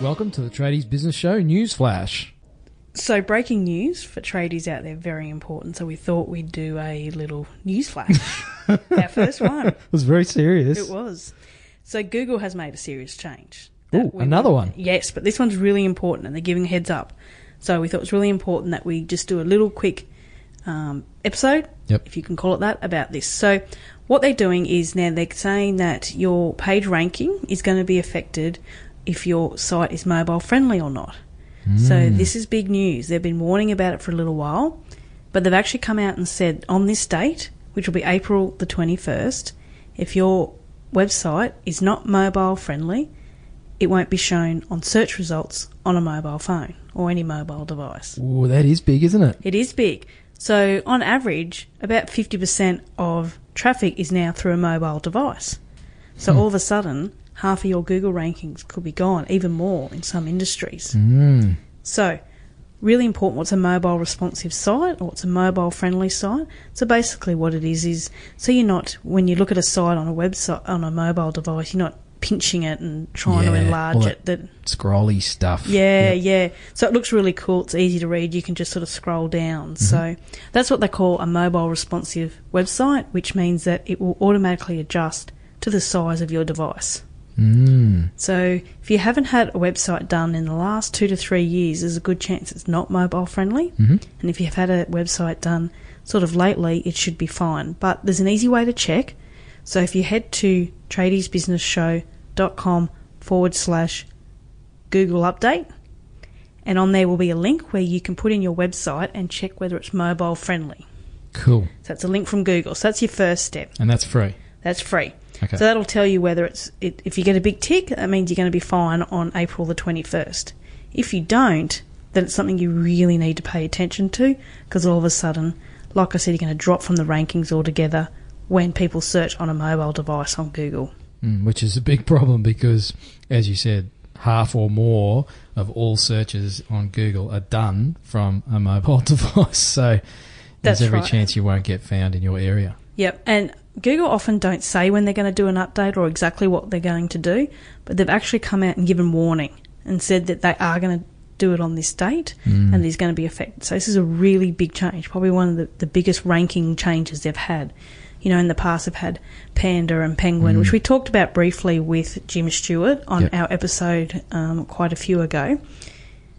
Welcome to the Tradies Business Show News Flash. So, breaking news for tradies out there, very important. So, we thought we'd do a little news flash. Our first one. It was very serious. It was. So, Google has made a serious change. Ooh, another one. Yes, but this one's really important and they're giving a heads up. So, we thought it was really important that we just do a little quick um, episode, Yep. if you can call it that, about this. So, what they're doing is now they're saying that your page ranking is going to be affected if your site is mobile friendly or not. So hmm. this is big news. They've been warning about it for a little while, but they've actually come out and said on this date, which will be April the 21st, if your website is not mobile friendly, it won't be shown on search results on a mobile phone or any mobile device. Ooh, that is big, isn't it? It is big. So, on average, about 50% of traffic is now through a mobile device. So, hmm. all of a sudden, half of your Google rankings could be gone, even more in some industries. Mm. So, really important what's a mobile responsive site or what's a mobile friendly site. So, basically, what it is is so you're not, when you look at a site on a website, on a mobile device, you're not pinching it and trying to enlarge it. That Scrolly stuff. yeah, Yep. yeah. So it looks really cool. It's easy to read. You can just sort of scroll down. So that's what they call a mobile responsive website, which means that it will automatically adjust to the size of your device. Mm. So if you haven't had a website done in the last two to three years, there's a good chance it's not mobile friendly. hmm And if you've had a website done sort of lately, it should be fine. But there's an easy way to check. So if you head to tradiesbusinessshow.com forward slash Google update, and on there will be a link where you can put in your website and check whether it's mobile friendly. Cool. So that's a link from Google. So that's your first step. And that's free. That's free. Okay. So that'll tell you whether it's it, if you get a big tick, that means you're going to be fine on April the 21st. If you don't, then it's something you really need to pay attention to because all of a sudden, like I said, you're going to drop from the rankings altogether when people search on a mobile device on Google. Mm, which is a big problem because, as you said, half or more of all searches on Google are done from a mobile device. So there's That's every right. chance you won't get found in your area. Yep, and Google often don't say when they're going to do an update or exactly what they're going to do, but they've actually come out and given warning and said that they are going to do it on this date Mm. and there's going to be affected. So this is a really big change, probably one of the, the biggest ranking changes they've had. You know, in the past they've had Panda and Penguin, which we talked about briefly with Jim Stewart on Yep. our episode um, quite a few ago.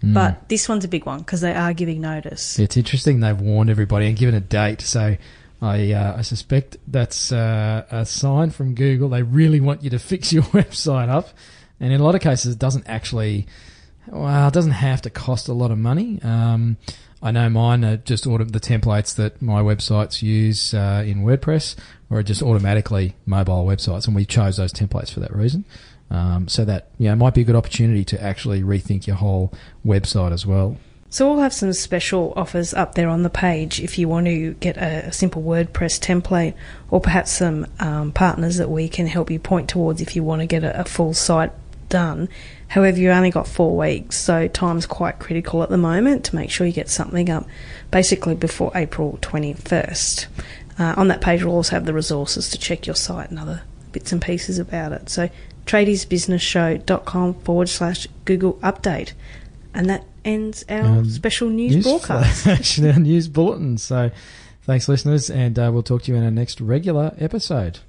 Mm. But this one's a big one because they are giving notice. It's interesting they've warned everybody and given a date. So I uh, I suspect that's uh, a sign from Google. They really want you to fix your website up, and in a lot of cases, it doesn't actually. Well, it doesn't have to cost a lot of money. Um, I know mine are just auto- the templates that my websites use uh, in WordPress, or just automatically mobile websites, and we chose those templates for that reason. Um, so that you know might be a good opportunity to actually rethink your whole website as well. So we'll have some special offers up there on the page if you want to get a, simple WordPress template, or perhaps some um, partners that we can help you point towards if you want to get a, a full site done. However, you only got four weeks, so time's quite critical at the moment to make sure you get something up basically before April 21st. Uh, on that page, we'll also have the resources to check your site and other bits and pieces about it. So, tradiesbusinessshow.com forward slash Google update. And that ends our Um, special news, broadcast. flash, our news bulletin. So, thanks, listeners, and uh, we'll talk to you in our next regular episode.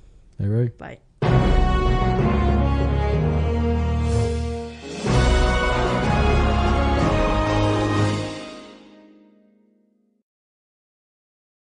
Hooroo. Bye.